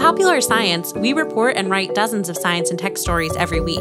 Popular Science, we report and write dozens of science and tech stories every week.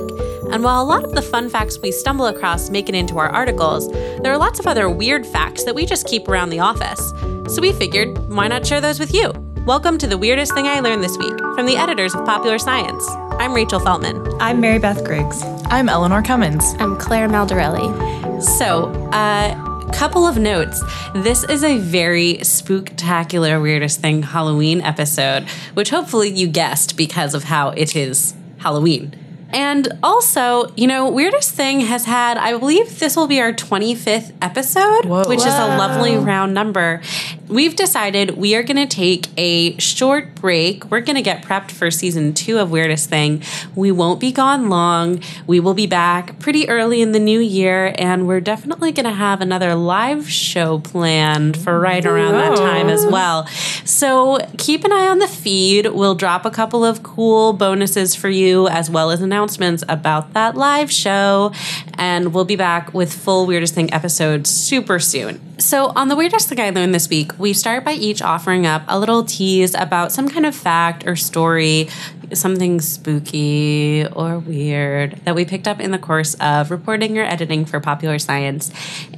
And while a lot of the fun facts we stumble across make it into our articles, there are lots of other weird facts that we just keep around the office. So we figured, why not share those with you? Welcome to the weirdest thing I learned this week from the editors of Popular Science. I'm Rachel Feltman. I'm Mary Beth Griggs. I'm Eleanor Cummins. I'm Claire Maldarelli. So, uh, couple of notes. This is a very spooktacular weirdest thing Halloween episode, which hopefully you guessed because of how it is Halloween. And also, you know, Weirdest Thing has had, I believe this will be our 25th episode, Whoa. which is a lovely round number. We've decided we are going to take a short break. We're going to get prepped for season two of Weirdest Thing. We won't be gone long. We will be back pretty early in the new year, and we're definitely going to have another live show planned for right around that time as well. So keep an eye on the feed. We'll drop a couple of cool bonuses for you, as well as announcements about that live show. And we'll be back with full Weirdest Thing episodes super soon. So, on the Weirdest Thing I Learned this week, we start by each offering up a little tease about some kind of fact or story, something spooky or weird that we picked up in the course of reporting or editing for Popular Science.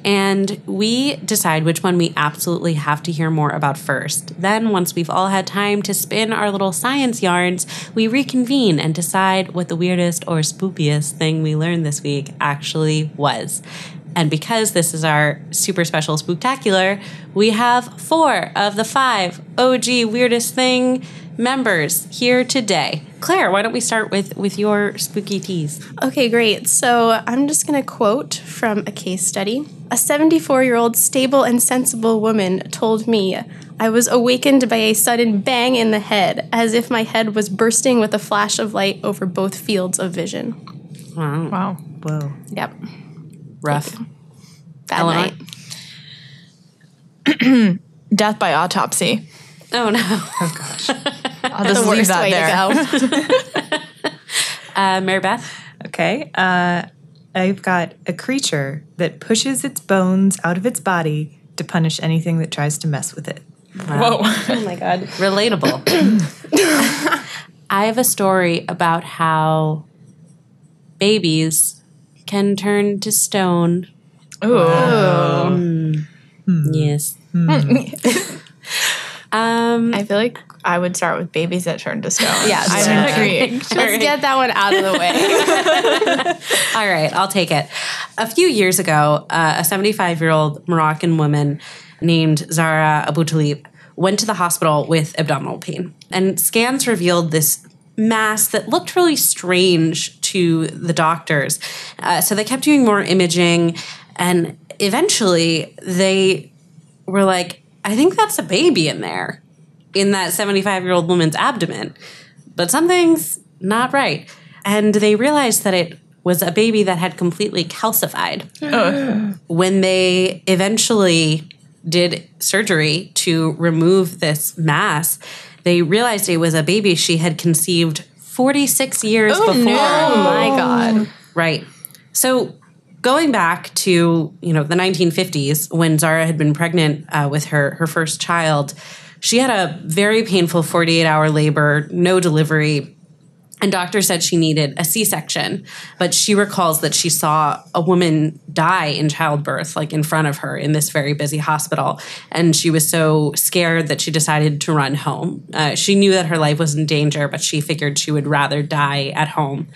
And we decide which one we absolutely have to hear more about first. Then, once we've all had time to spin our little science yarns, we reconvene and decide what the weirdest or spookiest thing we learned this week actually was. And because this is our super special spooktacular, we have four of the five OG weirdest thing members here today. Claire, why don't we start with with your spooky tease? Okay, great. So I'm just going to quote from a case study. A 74 year old stable and sensible woman told me, I was awakened by a sudden bang in the head, as if my head was bursting with a flash of light over both fields of vision. Wow, Wow. Whoa. Yep. Rough. Bad Eleanor? night. Death by autopsy. Oh no. Oh gosh. I'll just The leave worst that way there. to go. Uh, Mary Beth. Okay. Uh, I've got a creature that pushes its bones out of its body to punish anything that tries to mess with it. Whoa. oh my God. Relatable. I have a story about how babies can turn to stone. Ooh. Yes. um, I feel like I would start with babies that turn to stone. Yeah, I'm sure. agreeing. Let's get that one out of the way. All right, I'll take it. A few years ago, uh, a 75 year old Moroccan woman named Zara Abu Talib went to the hospital with abdominal pain, and scans revealed this mass that looked really strange to the doctors. Uh, so they kept doing more imaging, and eventually they were like, I think that's a baby in there, in that 75 year old woman's abdomen. But something's not right. And they realized that it was a baby that had completely calcified. When they eventually did surgery to remove this mass, they realized it was a baby she had conceived 46 years before. oh my God. Right. So going back to you know the 1950s when Zara had been pregnant uh, with her her first child, She had a very painful 48 hour labor, no delivery. And doctor said she needed a C section, but she recalls that she saw a woman die in childbirth, like in front of her in this very busy hospital. And she was so scared that she decided to run home. Uh, she knew that her life was in danger, but she figured she would rather die at home.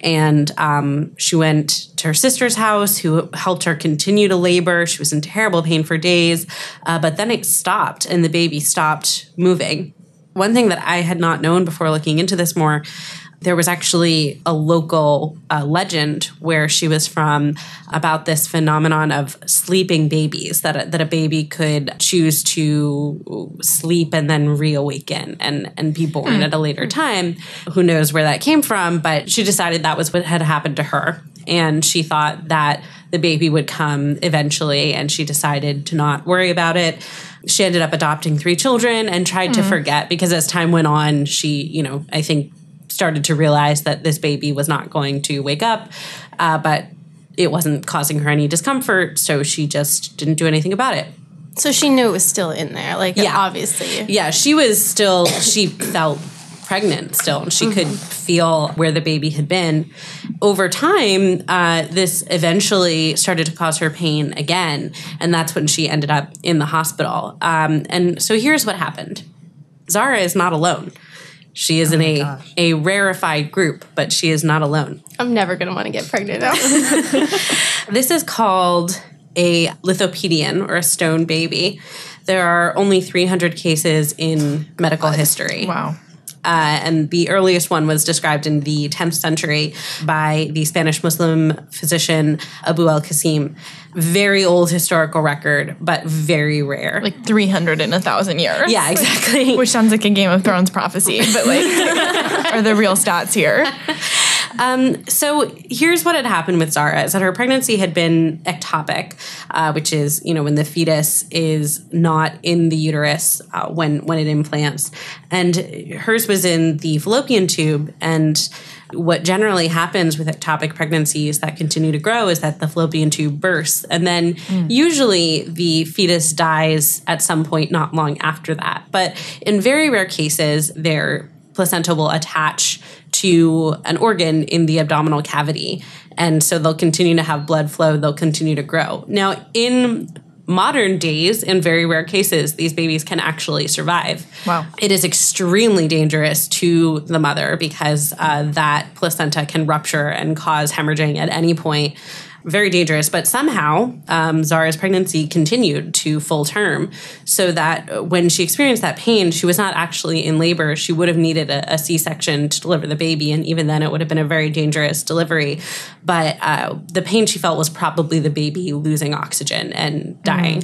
And um, she went to her sister's house, who helped her continue to labor. She was in terrible pain for days, uh, but then it stopped and the baby stopped moving. One thing that I had not known before looking into this more there was actually a local uh, legend where she was from about this phenomenon of sleeping babies that a, that a baby could choose to sleep and then reawaken and and be born at a later time. Who knows where that came from but she decided that was what had happened to her. And she thought that the baby would come eventually and she decided to not worry about it. She ended up adopting three children and tried to forget because as time went on she you know i think started to realize that this baby was not going to wake up, uh, but it wasn't causing her any discomfort, so she just didn't do anything about it. So she knew it was still in there. Like, Yeah. obviously. Yeah, she was still, she felt pregnant still, and she could feel where the baby had been. Over time, uh, this eventually started to cause her pain again, and that's when she ended up in the hospital. Um, and so here's what happened Zara is not alone. She is in a, a rarefied group, but she is not alone. I'm never going to want to get pregnant now. This is called a lithopedion or a stone baby. There are only 300 cases in medical history. Wow. Uh, and the earliest one was described in the 10th century by the Spanish Muslim physician Abu al Qasim. Very old historical record, but very rare. Like 300 in a thousand years. yeah, exactly. Which sounds like a Game of Thrones prophecy, but like, are the real stats here? So here's what had happened with Zara is that her pregnancy had been ectopic, uh, which is you know when the fetus is not in the uterus uh, when when it implants, and hers was in the fallopian tube and. What generally happens with ectopic pregnancies that continue to grow is that the fallopian tube bursts, and then usually the fetus dies at some point not long after that. But in very rare cases, their placenta will attach to an organ in the abdominal cavity. And so they'll continue to have blood flow, they'll continue to grow. Now, in modern days, in very rare cases, these babies can actually survive. Wow. It is extremely dangerous to the mother because uh, that placenta can rupture and cause hemorrhaging at any point. Very dangerous, but somehow um, Zara's pregnancy continued to full term, so that when she experienced that pain, she was not actually in labor. She would have needed a a C-section to deliver the baby, and even then, it would have been a very dangerous delivery. But uh, the pain she felt was probably the baby losing oxygen and dying.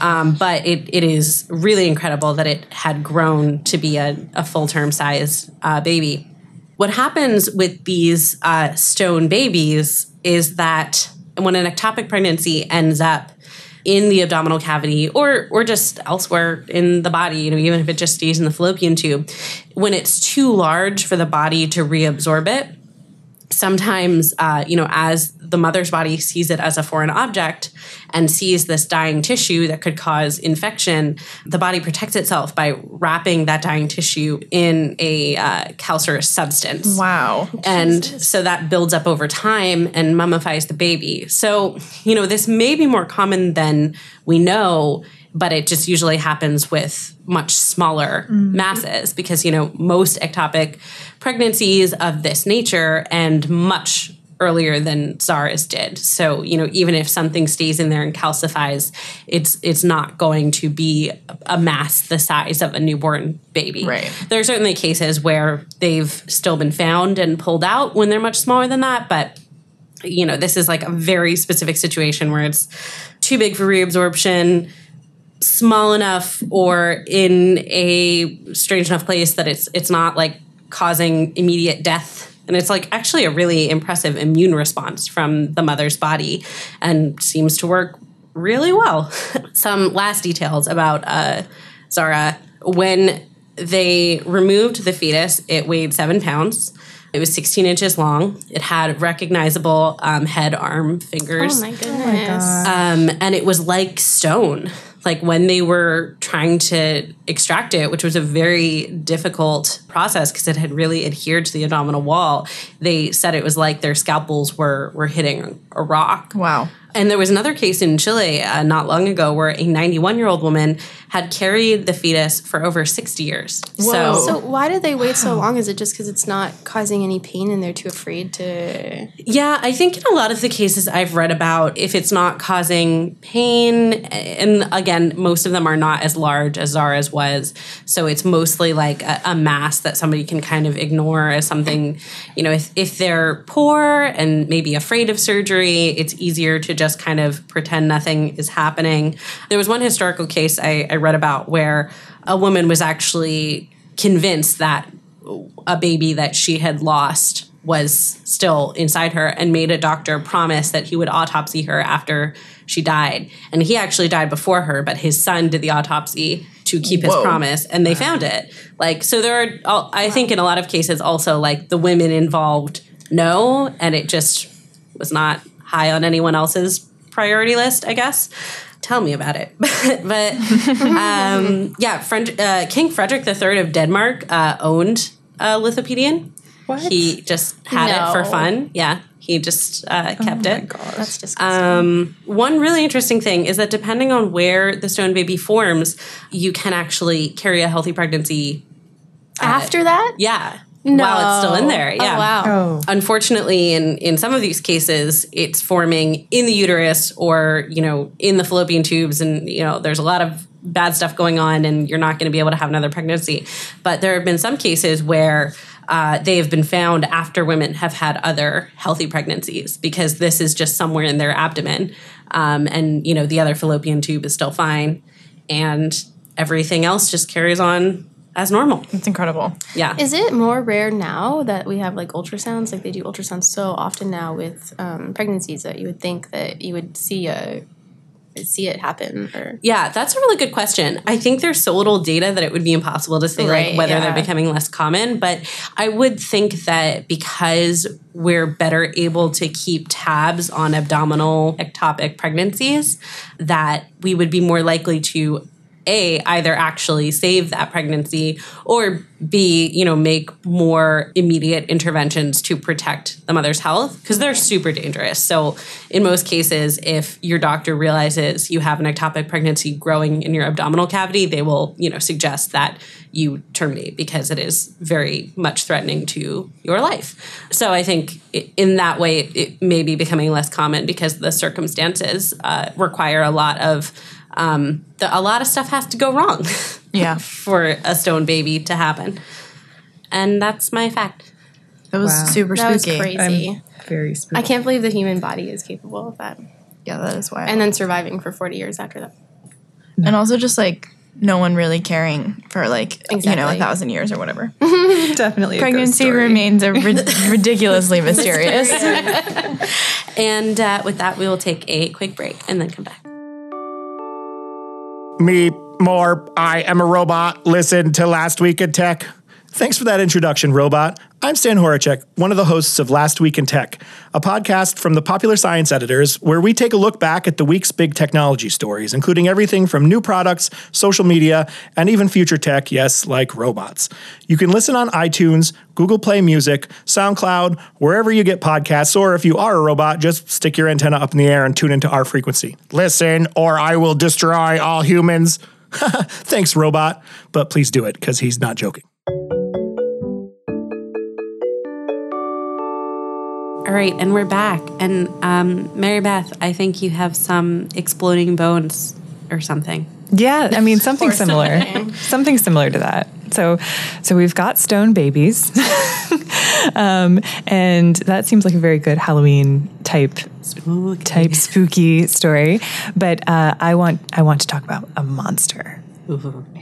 Um, but it, it is really incredible that it had grown to be a, a full term size uh, baby. What happens with these uh, stone babies is that when an ectopic pregnancy ends up in the abdominal cavity or or just elsewhere in the body, you know, even if it just stays in the fallopian tube, when it's too large for the body to reabsorb it, sometimes uh, you know as the mother's body sees it as a foreign object and sees this dying tissue that could cause infection the body protects itself by wrapping that dying tissue in a uh, calcareous substance Wow. and so that builds up over time and mummifies the baby. So, you know, this may be more common than we know, but it just usually happens with much smaller mm-hmm. masses because, you know, most ectopic pregnancies of this nature and much earlier than Zara's did. So, you know, even if something stays in there and calcifies, it's it's not going to be a mass the size of a newborn baby. Right. There are certainly cases where they've still been found and pulled out when they're much smaller than that, but you know, this is like a very specific situation where it's too big for reabsorption, small enough or in a strange enough place that it's it's not like causing immediate death. And it's like actually a really impressive immune response from the mother's body and seems to work really well. Some last details about uh, Zara. When they removed the fetus, it weighed seven pounds. It was 16 inches long. It had recognizable um, head, arm, fingers Oh my goodness. um, and it was like stone. Like when they were trying to extract it, which was a very difficult process because it had really adhered to the abdominal wall, they said it was like their scalpels were were hitting a rock. Wow. And there was another case in Chile uh, not long ago where a 91 year old woman had carried the fetus for over 60 years. So, So why did they wait so long? Is it just because it's not causing any pain and they're too afraid to? yeah, I think in a lot of the cases I've read about, if it's not causing pain, and again, most of them are not as large as Zara's was. So it's mostly like a, a mass that somebody can kind of ignore as something, you know, if, if they're poor and maybe afraid of surgery, it's easier to just kind of pretend nothing is happening. There was one historical case I, I read about where a woman was actually convinced that a baby that she had lost was still inside her and made a doctor promise that he would autopsy her after she died. And he actually died before her, but his son did the autopsy to keep his promise and they found it. Like, so there are, al- I think in a lot of cases also, like the women involved know, and it just was not high on anyone else's priority list, I guess. Tell me about it. but um, yeah, Fred- uh, King Frederick III of Denmark uh, owned a lithopedion. What? He just had it for fun. Yeah, he just uh, kept it. Gosh. That's disgusting. Um, one really interesting thing is that depending on where the stone baby forms, you can actually carry a healthy pregnancy. After that? Yeah, while it's still in there. Oh, Yeah. wow. Oh, Unfortunately, in in some of these cases, it's forming in the uterus or you know in the fallopian tubes, and you know there's a lot of bad stuff going on, and you're not going to be able to have another pregnancy. But there have been some cases where. Uh, they have been found after women have had other healthy pregnancies because this is just somewhere in their abdomen, um, and you know the other fallopian tube is still fine, and everything else just carries on as normal. It's incredible. Yeah, Is it more rare now that we have like ultrasounds? Like they do ultrasounds so often now with um, pregnancies that you would think that you would see a see it happen or Yeah, that's a really good question. I think there's so little data that it would be impossible to say Right, like whether yeah. they're becoming less common, but I would think that because we're better able to keep tabs on abdominal ectopic pregnancies that we would be more likely to a either actually save that pregnancy or b you know make more immediate interventions to protect the mother's health because they're super dangerous. So in most cases if your doctor realizes you have an ectopic pregnancy growing in your abdominal cavity they will you know suggest that you terminate because it is very much threatening to your life. So i think in that way it, may be becoming less common because the circumstances uh, require a lot of um, the, a lot of stuff has to go wrong Yeah. for a stone baby to happen. And that's my fact. That was Wow. super that was crazy. I'm very spooky. I can't believe the human body is capable of that, Yeah, that is wild. and then surviving for forty years after that. and also just like no one really caring for like you know a thousand years or whatever. definitely a ghost Pregnancy story. remains a rid- ridiculously mysterious. And uh, with that, we will take a quick break and then come back. Me, more, I am a robot. Listen to Last Week in Tech. Thanks for that introduction, robot. I'm Stan Horaczek, one of the hosts of Last Week in Tech, a podcast from the Popular Science Editors, where we take a look back at the week's big technology stories, including everything from new products, social media, and even future tech, yes, like robots. You can listen on iTunes, Google Play Music, SoundCloud, wherever you get podcasts, or if you are a robot, just stick your antenna up in the air and tune into our frequency. Listen, or I will destroy all humans. Thanks, robot. But please do it, because he's not joking. All right, and we're back. And um, Mary Beth, I think you have some exploding bones or something. Yeah, I mean something similar. something. something similar to that. So so we've got stone babies. um, and that seems like a very good Halloween type type spooky story. But uh, I want I want to talk about a monster.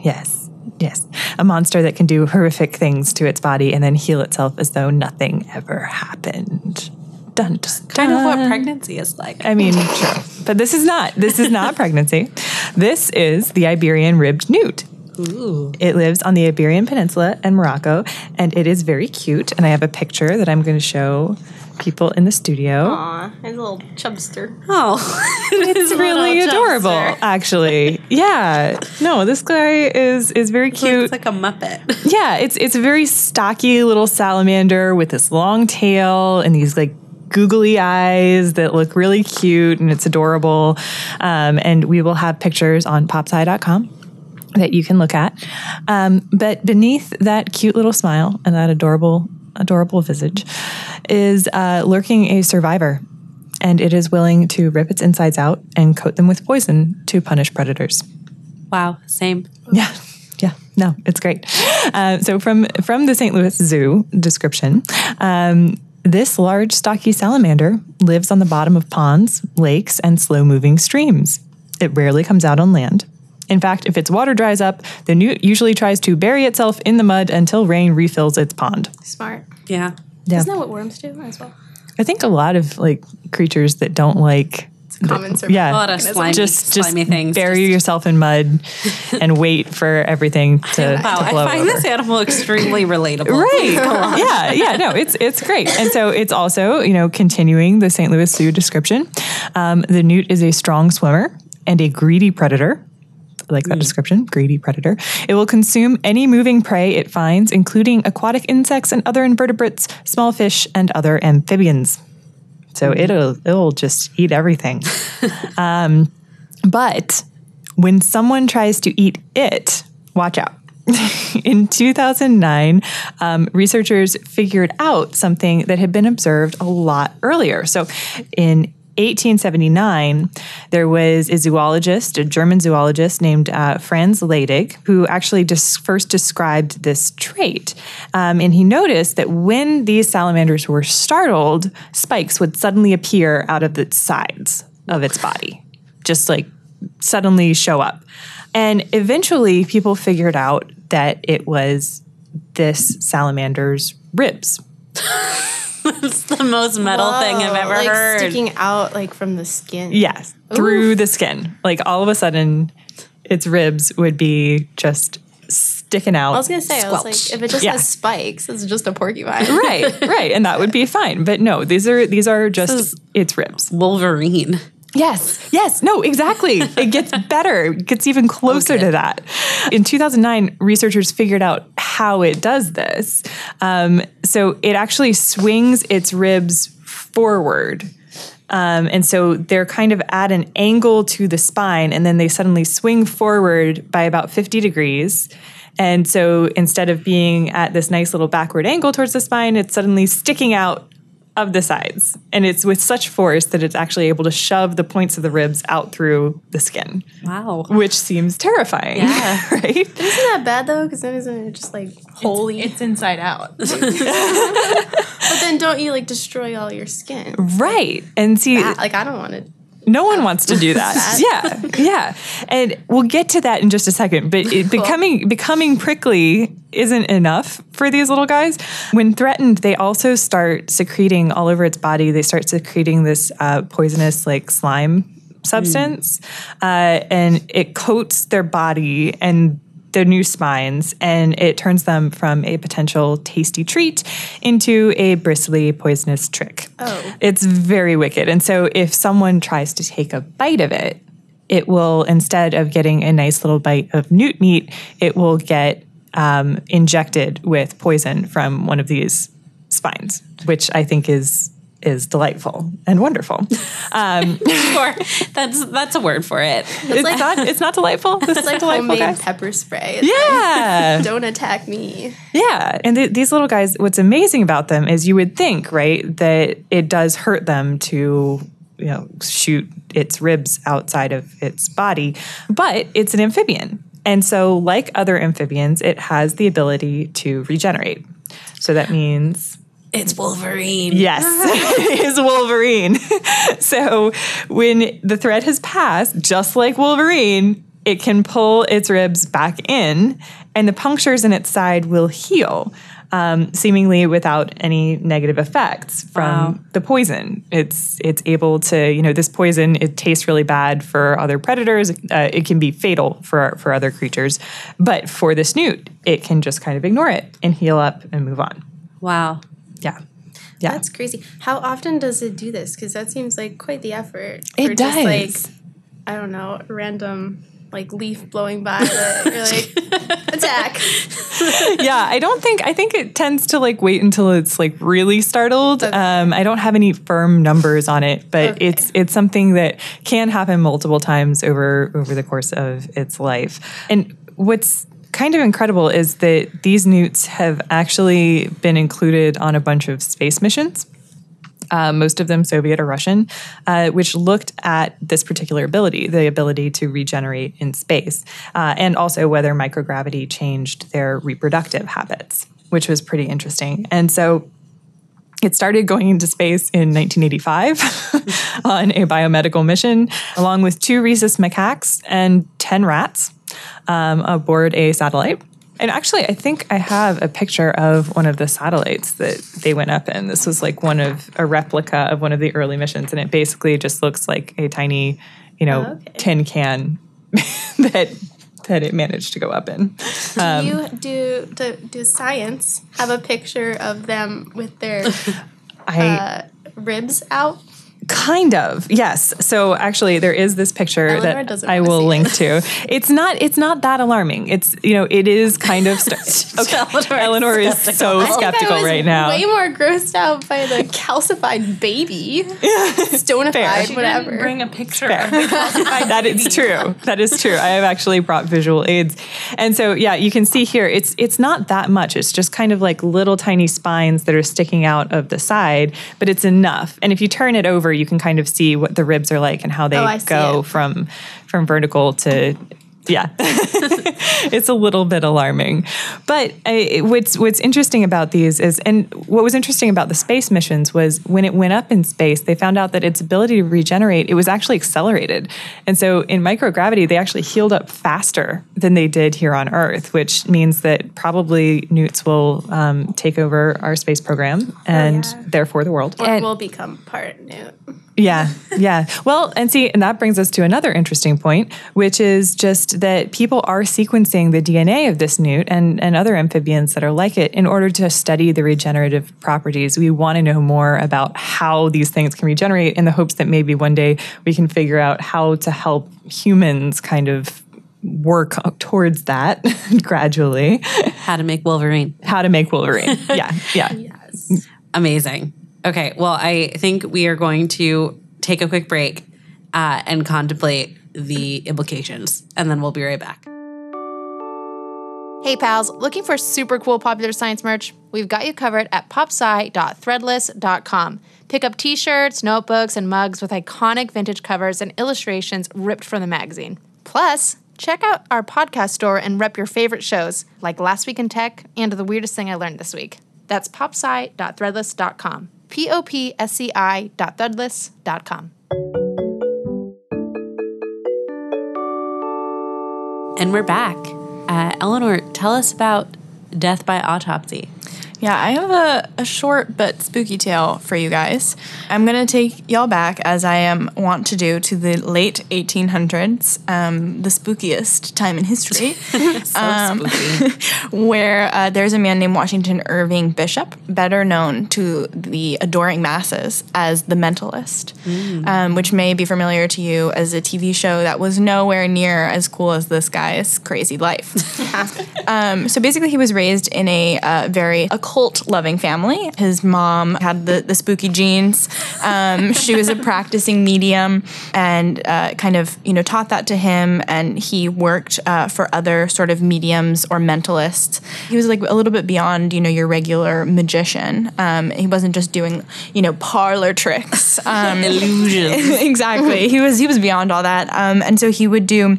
Yes. Yes. A monster that can do horrific things to its body and then heal itself as though nothing ever happened. Dun, dun, Kind of what pregnancy is like. I mean, sure. But this is not. This is not pregnancy. This is the Iberian ribbed newt. Ooh. It lives on the Iberian Peninsula and Morocco, and it is very cute. And I have a picture that I'm going to show people in the studio. Aw, it's a little chubster. Oh, It's really adorable, actually. Yeah. No, this guy is is very cute. It's like a Muppet. Yeah, it's it's a very stocky little salamander with this long tail and these like googly eyes that look really cute and it's adorable. Um, and we will have pictures on popsci.com that you can look at. Um, but beneath that cute little smile and that adorable, adorable visage is uh, lurking a survivor. And it is willing to rip its insides out and coat them with poison to punish predators. Wow, same. Yeah. Yeah, no, it's great. Uh, so from from the St. Louis Zoo description, um, this large stocky salamander lives on the bottom of ponds, lakes, and slow moving streams. It rarely comes out on land. In fact, if its water dries up, the newt usually tries to bury itself in the mud until rain refills its pond. Smart. Yeah. Yeah. Isn't that what worms do as well? I think a lot of like creatures that don't like Common survival. yeah, A lot of slimy, just just slimy things. bury Just- yourself in mud and wait for everything to, Wow, to I blow find over. this animal extremely relatable. Right. yeah, yeah, no, it's it's great. And so it's also, you know, continuing the St. Louis Zoo description. Um, the newt is a strong swimmer and a greedy predator. I like that description, greedy predator. It will consume any moving prey it finds, including aquatic insects and other invertebrates, small fish, and other amphibians. So it'll it'll just eat everything. um, but when someone tries to eat it, watch out. In 2009, um, researchers figured out something that had been observed a lot earlier. So in 1879, there was a zoologist, a German zoologist named uh, Franz Leydig, who actually just first described this trait. Um, and he noticed that when these salamanders were startled, spikes would suddenly appear out of the sides of its body, just like suddenly show up. And eventually, people figured out that it was this salamander's ribs. It's the most metal thing I've ever like heard. sticking out like from the skin. Yes, through the skin. Like all of a sudden, its ribs would be just sticking out. I was gonna say, I was like, if it just Yeah. has spikes, it's just a porcupine. right, right, and that would be fine. But no, these are these are just its ribs. Wolverine. Yes, yes, no, exactly. It gets better, it gets even closer to that. In 2009, researchers figured out how it does this. Um, so it actually swings its ribs forward. Um, and so they're kind of at an angle to the spine, and then they suddenly swing forward by about 50 degrees. And so instead of being at this nice little backward angle towards the spine, it's suddenly sticking out of the sides. And it's with such force that it's actually able to shove the points of the ribs out through the skin, Wow. which seems terrifying. Yeah. right? Isn't that bad though? Because then isn't it just like holy? It's inside out. but then don't you like destroy all your skin? Right. And see, Like I don't want to. No one wants to do that. yeah, yeah, and we'll get to that in just a second. But it, becoming becoming prickly isn't enough for these little guys. When threatened, they also start secreting all over its body. They start secreting this uh, poisonous like slime substance, uh, and it coats their body and their new spines, and it turns them from a potential tasty treat into a bristly, poisonous trick. Oh. It's very wicked. And so if someone tries to take a bite of it, it will, instead of getting a nice little bite of newt meat, it will get um, injected with poison from one of these spines, which I think is is delightful and wonderful. Um, Sure. That's that's a word for it. it's not it's not delightful. This It's like delightful, homemade guys. pepper spray. It's Yeah. like, don't attack me. Yeah. And th- these little guys, what's amazing about them is you would think, right, that it does hurt them to, you know, shoot its ribs outside of its body, but it's an amphibian. And so, like other amphibians, it has the ability to regenerate. So that means It's Wolverine. Yes, it's Wolverine. so when the threat has passed, just like Wolverine, it can pull its ribs back in, and the punctures in its side will heal. Um, seemingly without any negative effects from Wow. the poison. It's it's able to you know this poison it tastes really bad for other predators. Uh, it can be fatal for for other creatures, but for the snoot, it can just kind of ignore it and heal up and move on. Wow. Yeah, yeah. That's crazy. How often does it do this? Because that seems like quite the effort. It for Just like does. I don't know, random like leaf blowing by that you're like attack. yeah, I don't think I think it tends to like wait until it's like really startled. Okay. Um, I don't have any firm numbers on it, but Okay. it's it's something that can happen multiple times over over the course of its life. And what's kind of incredible is that these newts have actually been included on a bunch of space missions uh, most of them Soviet or Russian, uh, which looked at this particular ability, the ability to regenerate in space, uh, and also whether microgravity changed their reproductive habits, which was pretty interesting. And so it started going into space in 1985 on a biomedical mission, along with two rhesus macaques and 10 rats um, aboard a satellite. And actually, I think I have a picture of one of the satellites that they went up in. This was like one of a replica of one of the early missions, and it basically just looks like a tiny, you know, Okay. tin can that that it managed to go up in. do you do, do do science have a picture of them with their I uh, ribs out? Kind of, yes. So actually, there is this picture Eleanor that I will link it. to. It's not. It's not that alarming. It's you know, it is kind of. St- okay. Eleanor is so I think I skeptical was right now. Way more grossed out by the calcified baby, stonified, whatever. Bring a picture. Fair. that is true. That is true. I have actually brought visual aids, and so yeah, you can see here. It's it's not that much. It's just kind of like little tiny spines that are sticking out of the side, but it's enough. And if you turn it over, you can kind of see what the ribs are like and how they Oh, go from from vertical to. Yeah, it's a little bit alarming, but I, what's what's interesting about these is, and what was interesting about the space missions was when it went up in space, they found out that its ability to regenerate it was actually accelerated, and so in microgravity they actually healed up faster than they did here on Earth, which means that probably newts will um, take over our space program and yeah. therefore the world. or And- will become part new. Yeah, yeah. Well, and see, and that brings us to another interesting point, which is just that people are sequencing the DNA of this newt and, and other amphibians that are like it in order to study the regenerative properties. We want to know more about how these things can regenerate in the hopes that maybe one day we can figure out how to help humans kind of work towards that gradually. How to make Wolverine. How to make Wolverine. Yeah, yeah. Yes. Amazing. Okay, well, I think we are going to take a quick break uh, and contemplate the implications, and then we'll be right back. Hey pals, looking for super cool popular science merch? We've got you covered at popsci.threadless.com. Pick up t shirts, notebooks, and mugs with iconic vintage covers and illustrations ripped from the magazine. Plus, check out our podcast store and rep your favorite shows like Last Week in Tech and The Weirdest Thing I Learned This Week. That's popsci.threadless.com. P O P S C I dot threadless.com. And we're back. Uh, Eleanor, tell us about death by autopsy. Yeah, I have a, a short but spooky tale for you guys. I'm going to take y'all back, as I am wont to do, to the late 1800s, um, the spookiest time in history, So spooky. where uh, there's a man named Washington Irving Bishop, better known to the adoring masses as The Mentalist, um, which may be familiar to you as a TV show that was nowhere near as cool as this guy's crazy life. Um, so basically, he was raised in a uh, very occult loving family. His mom had the, the spooky genes. Um, she was a practicing medium and uh, kind of, you know, taught that to him. And he worked uh, for other sort of mediums or mentalists. He was like a little bit beyond, you know, your regular magician. Um, he wasn't just doing, you know, parlor tricks. Um, Illusions. exactly. he was he was beyond all that. Um, and so he would do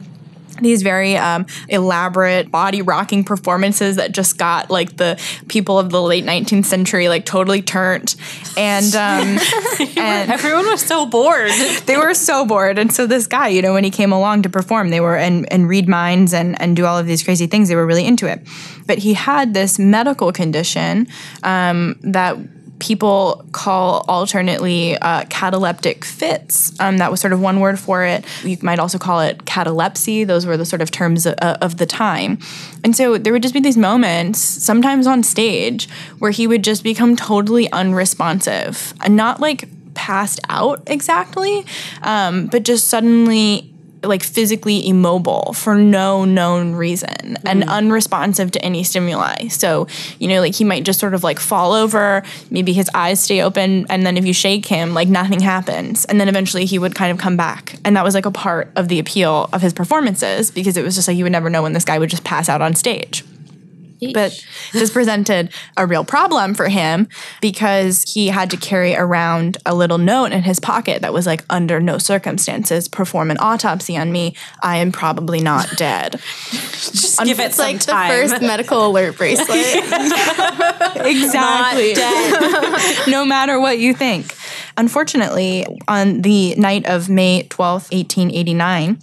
these very um, elaborate body rocking performances that just got like the people of the late 19th century like totally turned. And um, and Everyone was so bored. they were so bored. And so this guy you know when he came along to perform they were and and read minds and and do all of these crazy things they were really into it. But he had this medical condition um, that people call alternately uh, cataleptic fits. Um, that was sort of one word for it. You might also call it catalepsy. Those were the sort of terms of, of the time. And so there would just be these moments, sometimes on stage, where he would just become totally unresponsive not like passed out exactly, um, but just suddenly like physically immobile for no known reason and mm-hmm. unresponsive to any stimuli. So, you know, like he might just sort of like fall over, maybe his eyes stay open, and then if you shake him, like nothing happens. And then eventually he would kind of come back. And that was like a part of the appeal of his performances because it was just like you would never know when this guy would just pass out on stage. But this presented a real problem for him because he had to carry around a little note in his pocket that was like, under no circumstances, perform an autopsy on me. I am probably not dead. Just give it It's some like time. the first medical alert bracelet. exactly. no matter what you think. Unfortunately, on the night of May 12th, 1889,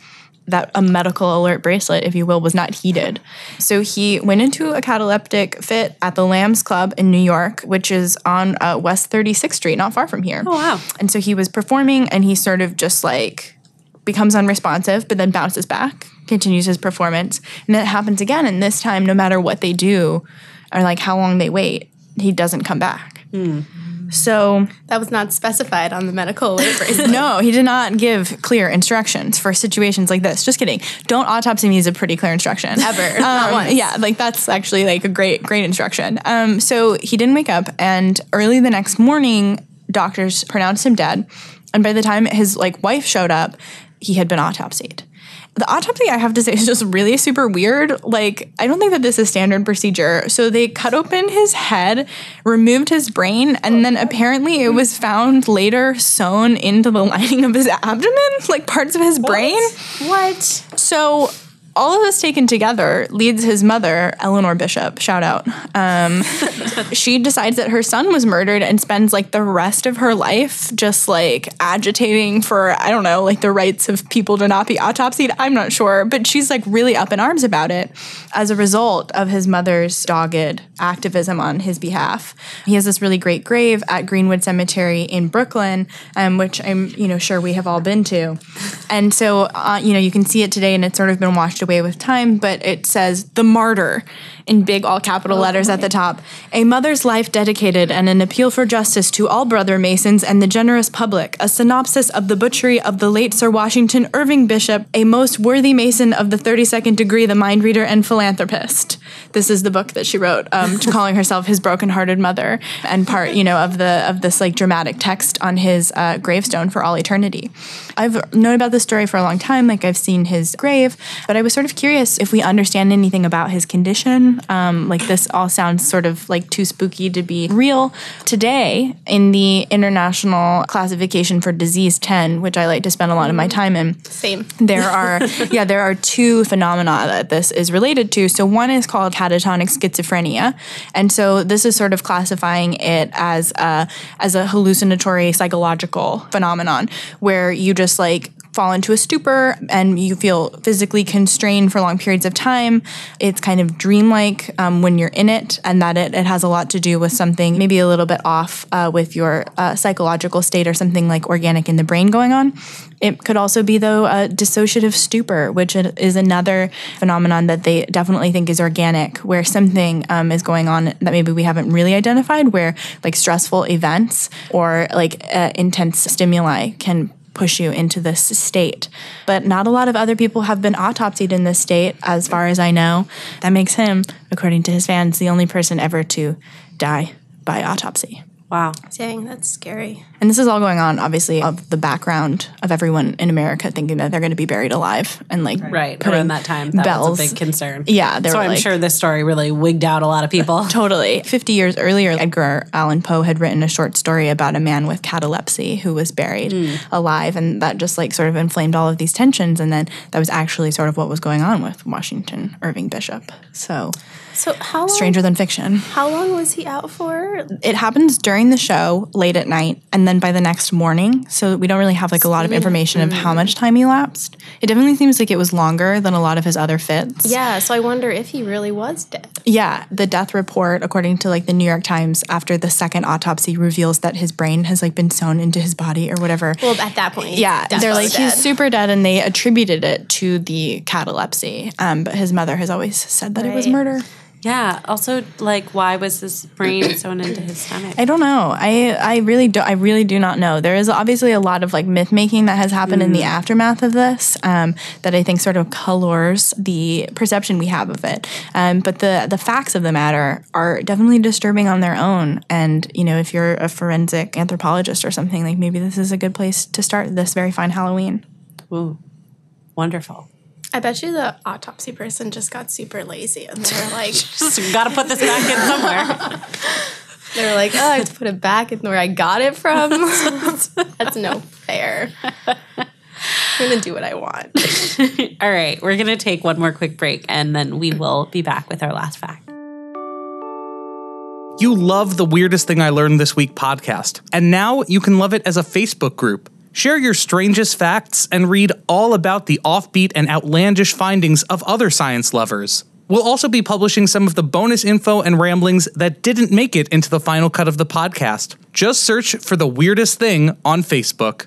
that a medical alert bracelet, if you will, was not heeded. So he went into a cataleptic fit at the Lambs Club in New York, which is on uh, West 36th Street, not far from here. Oh, wow. And so he was performing and he sort of just like becomes unresponsive, but then bounces back, continues his performance. And it happens again. And this time, no matter what they do or like how long they wait, he doesn't come back. So, that was not specified on the medical alert bracelet. no, he did not give clear instructions for situations like this. Just kidding. Don't autopsy me is a pretty clear instruction. Ever. Um. Yeah, like that's actually like a great, great instruction. Um, so he didn't wake up, and early the next morning, doctors pronounced him dead. And by the time his like wife showed up, he had been autopsied. The autopsy, I have to say, is just really super weird. Like, I don't think that this is standard procedure. So they cut open his head, removed his brain, and then apparently it was found later sewn into the lining of his abdomen, like parts of his brain. What? So all of this taken together leads his mother, Eleanor Bishop, shout out. Um, she decides that her son was murdered and spends like the rest of her life just like agitating for, I don't know, like the rights of people to not be autopsied. I'm not sure, but she's like really up in arms about it as a result of his mother's dogged activism on his behalf. He has this really great grave at Greenwood Cemetery in Brooklyn, um, which I'm, you know, sure we have all been to. And so, uh, you know, you can see it today and it's sort of been washed away with time, but it says the martyr in big all capital letters at the top. A mother's life dedicated and an appeal for justice to all brother Masons and the generous public. A synopsis of the butchery of the late Sir Washington Irving Bishop, a most worthy Mason of the 32nd degree, the mind reader and philanthropist. This is the book that she wrote, um, to calling herself his broken-hearted mother, and part, you know, of the of this like dramatic text on his uh, gravestone for all eternity. I've known about this story for a long time. Like I've seen his grave, but I was sort of curious if we understand anything about his condition. Um, like this all sounds sort of like too spooky to be real. Today, in the International Classification for Disease 10, which I like to spend a lot of my time in, Same. there are yeah there are two phenomena that this is related to so one is called catatonic schizophrenia and so this is sort of classifying it as a as a hallucinatory psychological phenomenon where you just like fall into a stupor and you feel physically constrained for long periods of time. It's kind of dreamlike um, when you're in it, and that it, it has a lot to do with something maybe a little bit off uh, with your uh, psychological state or something like organic in the brain going on. It could also be, though, a dissociative stupor, which is another phenomenon that they definitely think is organic, where something um, is going on that maybe we haven't really identified, where like stressful events or like uh, intense stimuli can push you into this state. But not a lot of other people have been autopsied in this state, as far as I know. That makes him, according to his fans, the only person ever to die by autopsy. Wow. Dang, that's scary. And this is all going on, obviously, of the background of everyone in America thinking that they're going to be buried alive and like Right. putting Around that time, that bells. was a big concern. Yeah, they So were I'm like- sure this story really wigged out a lot of people. Totally. 50 years earlier, Edgar Allan Poe had written a short story about a man with catalepsy who was buried Hmm. alive. And that just like sort of inflamed all of these tensions. And then that was actually sort of what was going on with Washington Irving Bishop. So So how long, stranger than fiction. how long was he out for? It happens during the show late at night and then by the next morning. So we don't really have like a lot of information of how much time elapsed. It definitely seems like it was longer than a lot of his other fits. Yeah, so I wonder if he really was dead. Yeah, the death report, according to like the New York Times, after the second autopsy reveals that his brain has like been sewn into his body or whatever. Well, at that point, yeah, they're like dead. he's super dead, and they attributed it to the catalepsy. Um, but his mother has always said that it was murder. Yeah. Also, like, why was his brain sewn into his stomach? I don't know. I I really do. I really do not know. There is obviously a lot of like myth making that has happened in the aftermath of this um, that I think sort of colors the perception we have of it. Um, but the the facts of the matter are definitely disturbing on their own. And you know, if you're a forensic anthropologist or something, like maybe this is a good place to start this very fine Halloween. Ooh, wonderful. I bet you the autopsy person just got super lazy and they're like, Just got to put this back in somewhere. they're like, oh, I have to put it back in where I got it from. That's no fair. I'm gonna do what I want. All right, we're going to take one more quick break and then we will be back with our last fact. You love the Weirdest Thing I Learned This Week podcast, and now you can love it as a Facebook group. Share your strangest facts and read all about the offbeat and outlandish findings of other science lovers. We'll also be publishing some of the bonus info and ramblings that didn't make it into the final cut of the podcast. Just search for The Weirdest Thing on Facebook.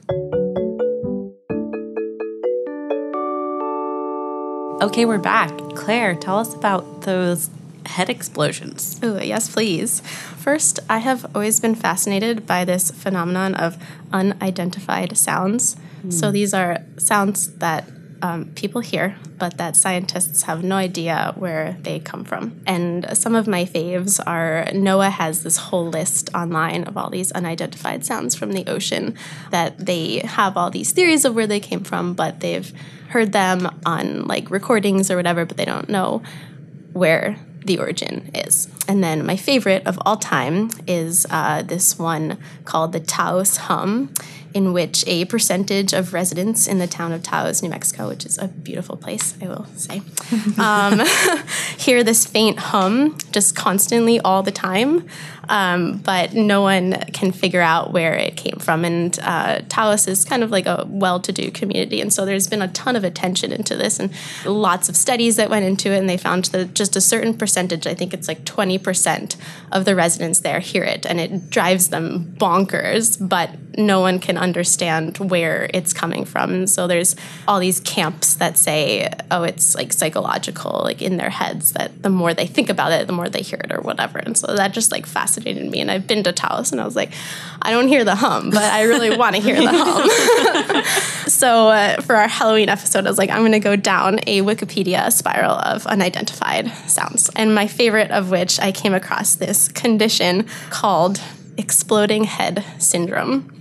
Okay, we're back. Claire, tell us about those head explosions. Oh, yes, please. First, I have always been fascinated by this phenomenon of unidentified sounds. So these are sounds that um, people hear, but that scientists have no idea where they come from. And some of my faves are NOAA has this whole list online of all these unidentified sounds from the ocean that they have all these theories of where they came from, but they've heard them on like recordings or whatever, but they don't know where the origin is. And then my favorite of all time is uh, this one called the Taos Hum, in which a percentage of residents in the town of Taos, New Mexico, which is a beautiful place, I will say, um, hear this faint hum just constantly all the time. Um, but no one can figure out where it came from. And uh, Taos is kind of like a well to do community. And so there's been a ton of attention into this and lots of studies that went into it. And they found that just a certain percentage, I think it's like 20% of the residents there hear it. And it drives them bonkers, but no one can understand where it's coming from. And so there's all these camps that say, oh, it's like psychological, like in their heads, that the more they think about it, the more they hear it or whatever. And so that just like fascinated me. And I've been to Taos and I was like, I don't hear the hum, but I really want to hear the hum. so uh, for our Halloween episode, I was like, I'm going to go down a Wikipedia spiral of unidentified sounds. And my favorite of which I came across this condition called exploding head syndrome.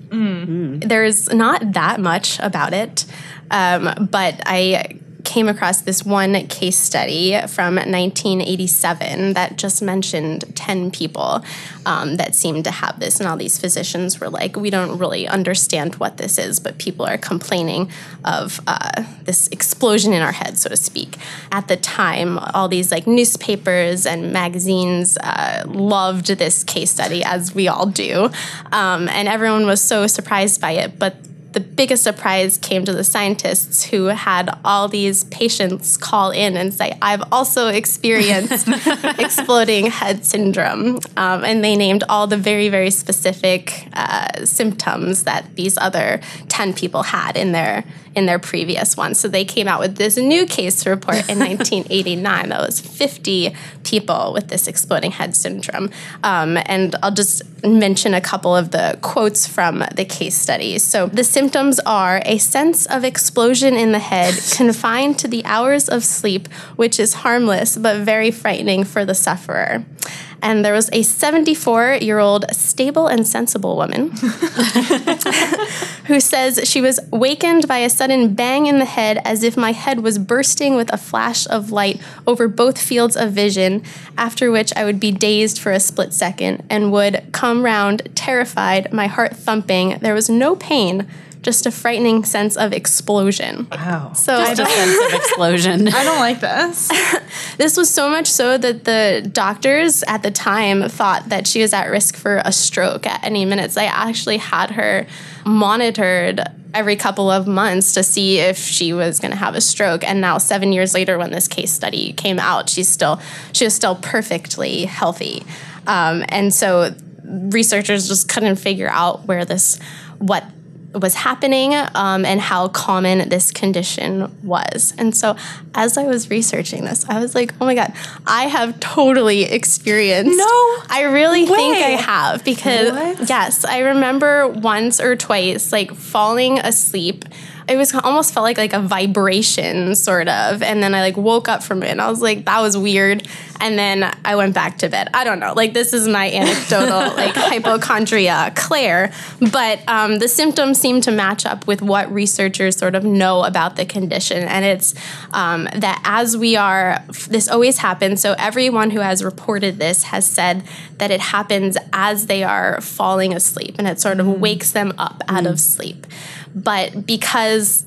There's not that much about it, um, but I came across this one case study from 1987 that just mentioned 10 people um, that seemed to have this. And all these physicians were like, we don't really understand what this is, but people are complaining of uh, this explosion in our head, so to speak. At the time, all these like newspapers and magazines uh, loved this case study, as we all do. Um, and everyone was so surprised by it. But the biggest surprise came to the scientists who had all these patients call in and say, I've also experienced exploding head syndrome. Um, and they named all the very, very specific uh, symptoms that these other 10 people had in their in their previous one. So they came out with this new case report in 1989 that was 50 people with this exploding head syndrome. Um, and I'll just mention a couple of the quotes from the case study. So the symptoms are a sense of explosion in the head confined to the hours of sleep, which is harmless but very frightening for the sufferer. And there was a 74 year old stable and sensible woman who says she was wakened by a sudden bang in the head as if my head was bursting with a flash of light over both fields of vision, after which I would be dazed for a split second and would come round terrified, my heart thumping. There was no pain, just a frightening sense of explosion. Wow. So Just a sense of explosion. I don't like this. this was so much so that the doctors at the time thought that she was at risk for a stroke at any minute. They actually had her monitored every couple of months to see if she was going to have a stroke. And now, seven years later, when this case study came out, she's still she was still perfectly healthy. Um, and so researchers just couldn't figure out where this what was happening um, and how common this condition was. And so, as I was researching this, I was like, oh my God, I have totally experienced. No I really think. I have because, What? yes, I remember once or twice like falling asleep. It was almost felt like like a vibration sort of, and then I like woke up from it, and I was like, that was weird, and then I went back to bed. I don't know, like this is my anecdotal like hypochondria, Claire, but um, the symptoms seem to match up with what researchers sort of know about the condition, and it's um, that as we are, this always happens. So everyone who has reported this has said that it happens as they are falling asleep, and it sort of wakes them up out of sleep. But because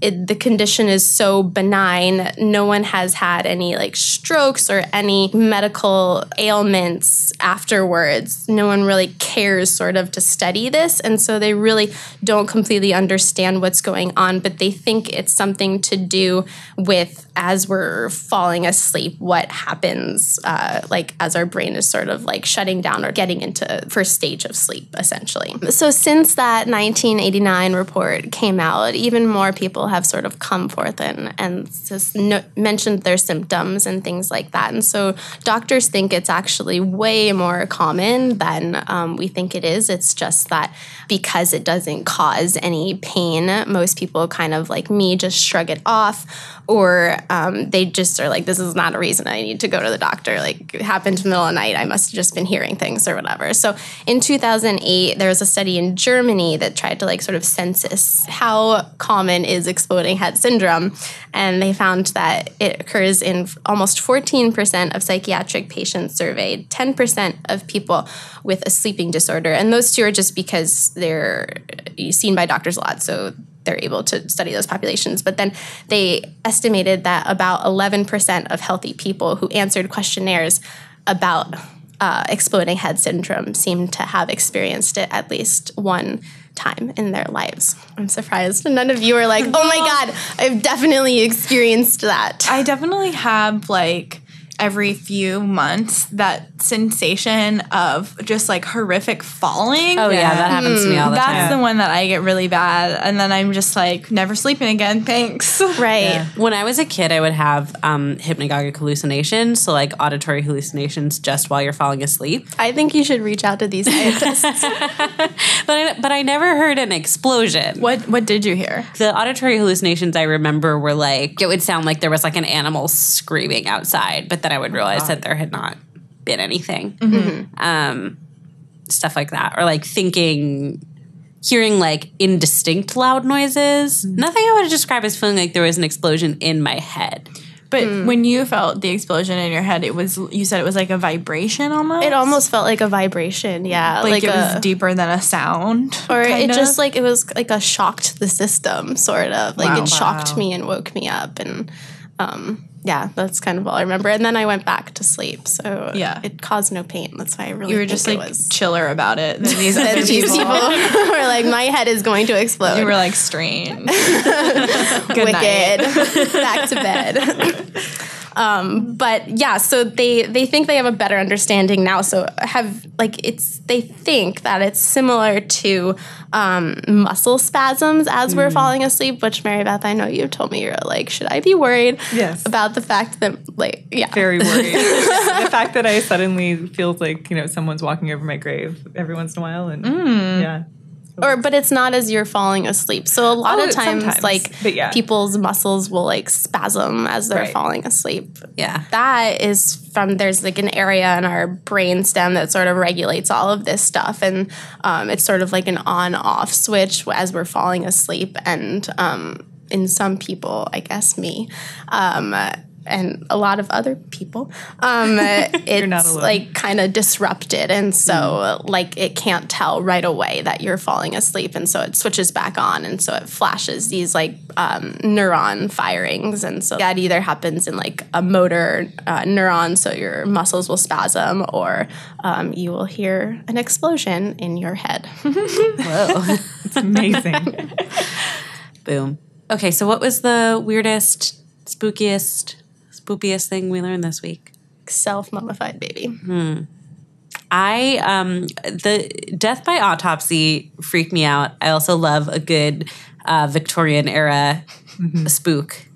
it, the condition is so benign, no one has had any like strokes or any medical ailments afterwards. No one really cares sort of to study this. And so they really don't completely understand what's going on, but they think it's something to do with as we're falling asleep, what happens uh, like as our brain is sort of like shutting down or getting into first stage of sleep, essentially. So since that 1989 report came out, even more people have sort of come forth and, and just no, mentioned their symptoms and things like that. And so doctors think it's actually way more common than um, we think it is. It's just that because it doesn't cause any pain, most people kind of like me just shrug it off or um, they just are like, this is not a reason I need to go to the doctor. Like, it happened in the middle of the night. I must have just been hearing things or whatever. So in 2008, there was a study in Germany that tried to like sort of census how common is exploding head syndrome. And they found that it occurs in almost 14% of psychiatric patients surveyed, 10% of people with a sleeping disorder. And those two are just because they're seen by doctors a lot. So they're able to study those populations. But then they estimated that about 11% of healthy people who answered questionnaires about uh, exploding head syndrome seemed to have experienced it at least one time in their lives. I'm surprised none of you are like, oh my God, I've definitely experienced that. I definitely have like every few months that sensation of just like horrific falling. Oh yeah, that happens to me all the That's time. That's the one that I get really bad. And then I'm just like, never sleeping again. Thanks. right. When I was a kid, I would have um, hypnagogic hallucinations, so like auditory hallucinations just while you're falling asleep. I think you should reach out to these scientists. But I, but I never heard an explosion. What what did you hear? The auditory hallucinations I remember were like it would sound like there was like an animal screaming outside, but then I would realize that there had not been anything. Um, stuff like that, or like thinking, hearing like indistinct loud noises. Nothing I would describe as feeling like there was an explosion in my head. But when you felt the explosion in your head, it was you said it was like a vibration almost. it almost felt like a vibration. Yeah. like, it a, was deeper than a sound. Or it kinda? just like it was like a shock to the system, sort of. Like Wow. it shocked me and woke me up, and um, yeah, that's kind of all I remember. And then I went back to sleep, so Yeah. it caused no pain. That's why I really you were just like was. chiller about it than these other people. people were like, my head is going to explode. You were like strange. Wicked. Back to bed. Um, but yeah, so they they think they have a better understanding now. So have like it's they think that it's similar to um, muscle spasms as we're falling asleep. Which Mary Beth, I know you told me you're like, should I be worried? Yes. About the fact that like yeah. Very worried. the fact that I suddenly feels like you know someone's walking over my grave every once in a while, and yeah, or but it's not as you're falling asleep. So a lot Oh, of times, sometimes, like but yeah. people's muscles will like spasm as they're Right. falling asleep. Yeah. That is from there's like an area in our brain stem that sort of regulates all of this stuff, and um, it's sort of like an on-off switch as we're falling asleep. And um, in some people, I guess me. Um, and a lot of other people, um, it's like kind of disrupted, and so like it can't tell right away that you're falling asleep, and so it switches back on, and so it flashes these like um, neuron firings, and so that either happens in like a motor uh, neuron, so your muscles will spasm, or um, you will hear an explosion in your head. Whoa. It's amazing. Boom. Okay, so what was the weirdest, spookiest, spookiest thing we learned this week? Self mummified baby. I um the death by autopsy freaked me out. I also love a good uh, Victorian era spook.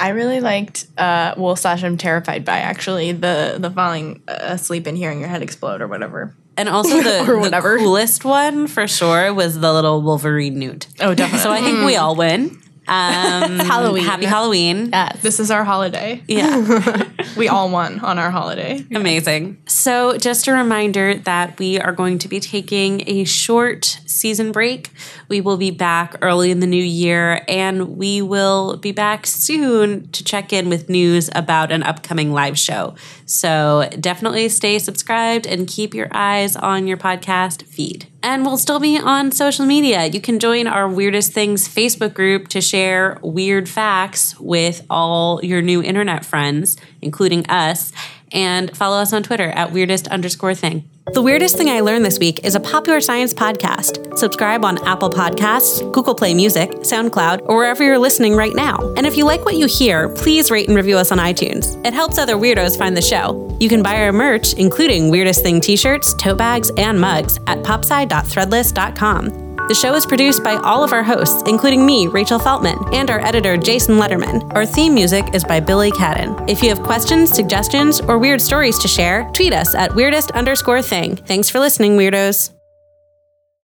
I really liked, uh, well, slash, I'm terrified by actually the the falling asleep and hearing your head explode or whatever. And also the, Or the coolest one for sure was the little Wolverine newt. Oh, definitely. So I think we all win. Um, Halloween. Happy Halloween. Yes. this is our holiday. Yeah. We all won on our holiday. Amazing. So, just a reminder that we are going to be taking a short season break. We will be back early in the new year and we will be back soon to check in with news about an upcoming live show. So, definitely stay subscribed and keep your eyes on your podcast feed. And we'll still be on social media. You can join our Weirdest Things Facebook group to share weird facts with all your new internet friends, including us, and follow us on Twitter at weirdest underscore thing. The Weirdest Thing I Learned This Week is a popular science podcast. Subscribe on Apple Podcasts, Google Play Music, SoundCloud, or wherever you're listening right now. And if you like what you hear, please rate and review us on iTunes. It helps other weirdos find the show. You can buy our merch, including Weirdest Thing t shirts, tote bags, and mugs, at popsci.threadless.com. The show is produced by all of our hosts, including me, Rachel Feltman, and our editor, Jason Lederman. Our theme music is by Billy Cadden. If you have questions, suggestions, or weird stories to share, tweet us at weirdest underscore thing. Thanks for listening, weirdos.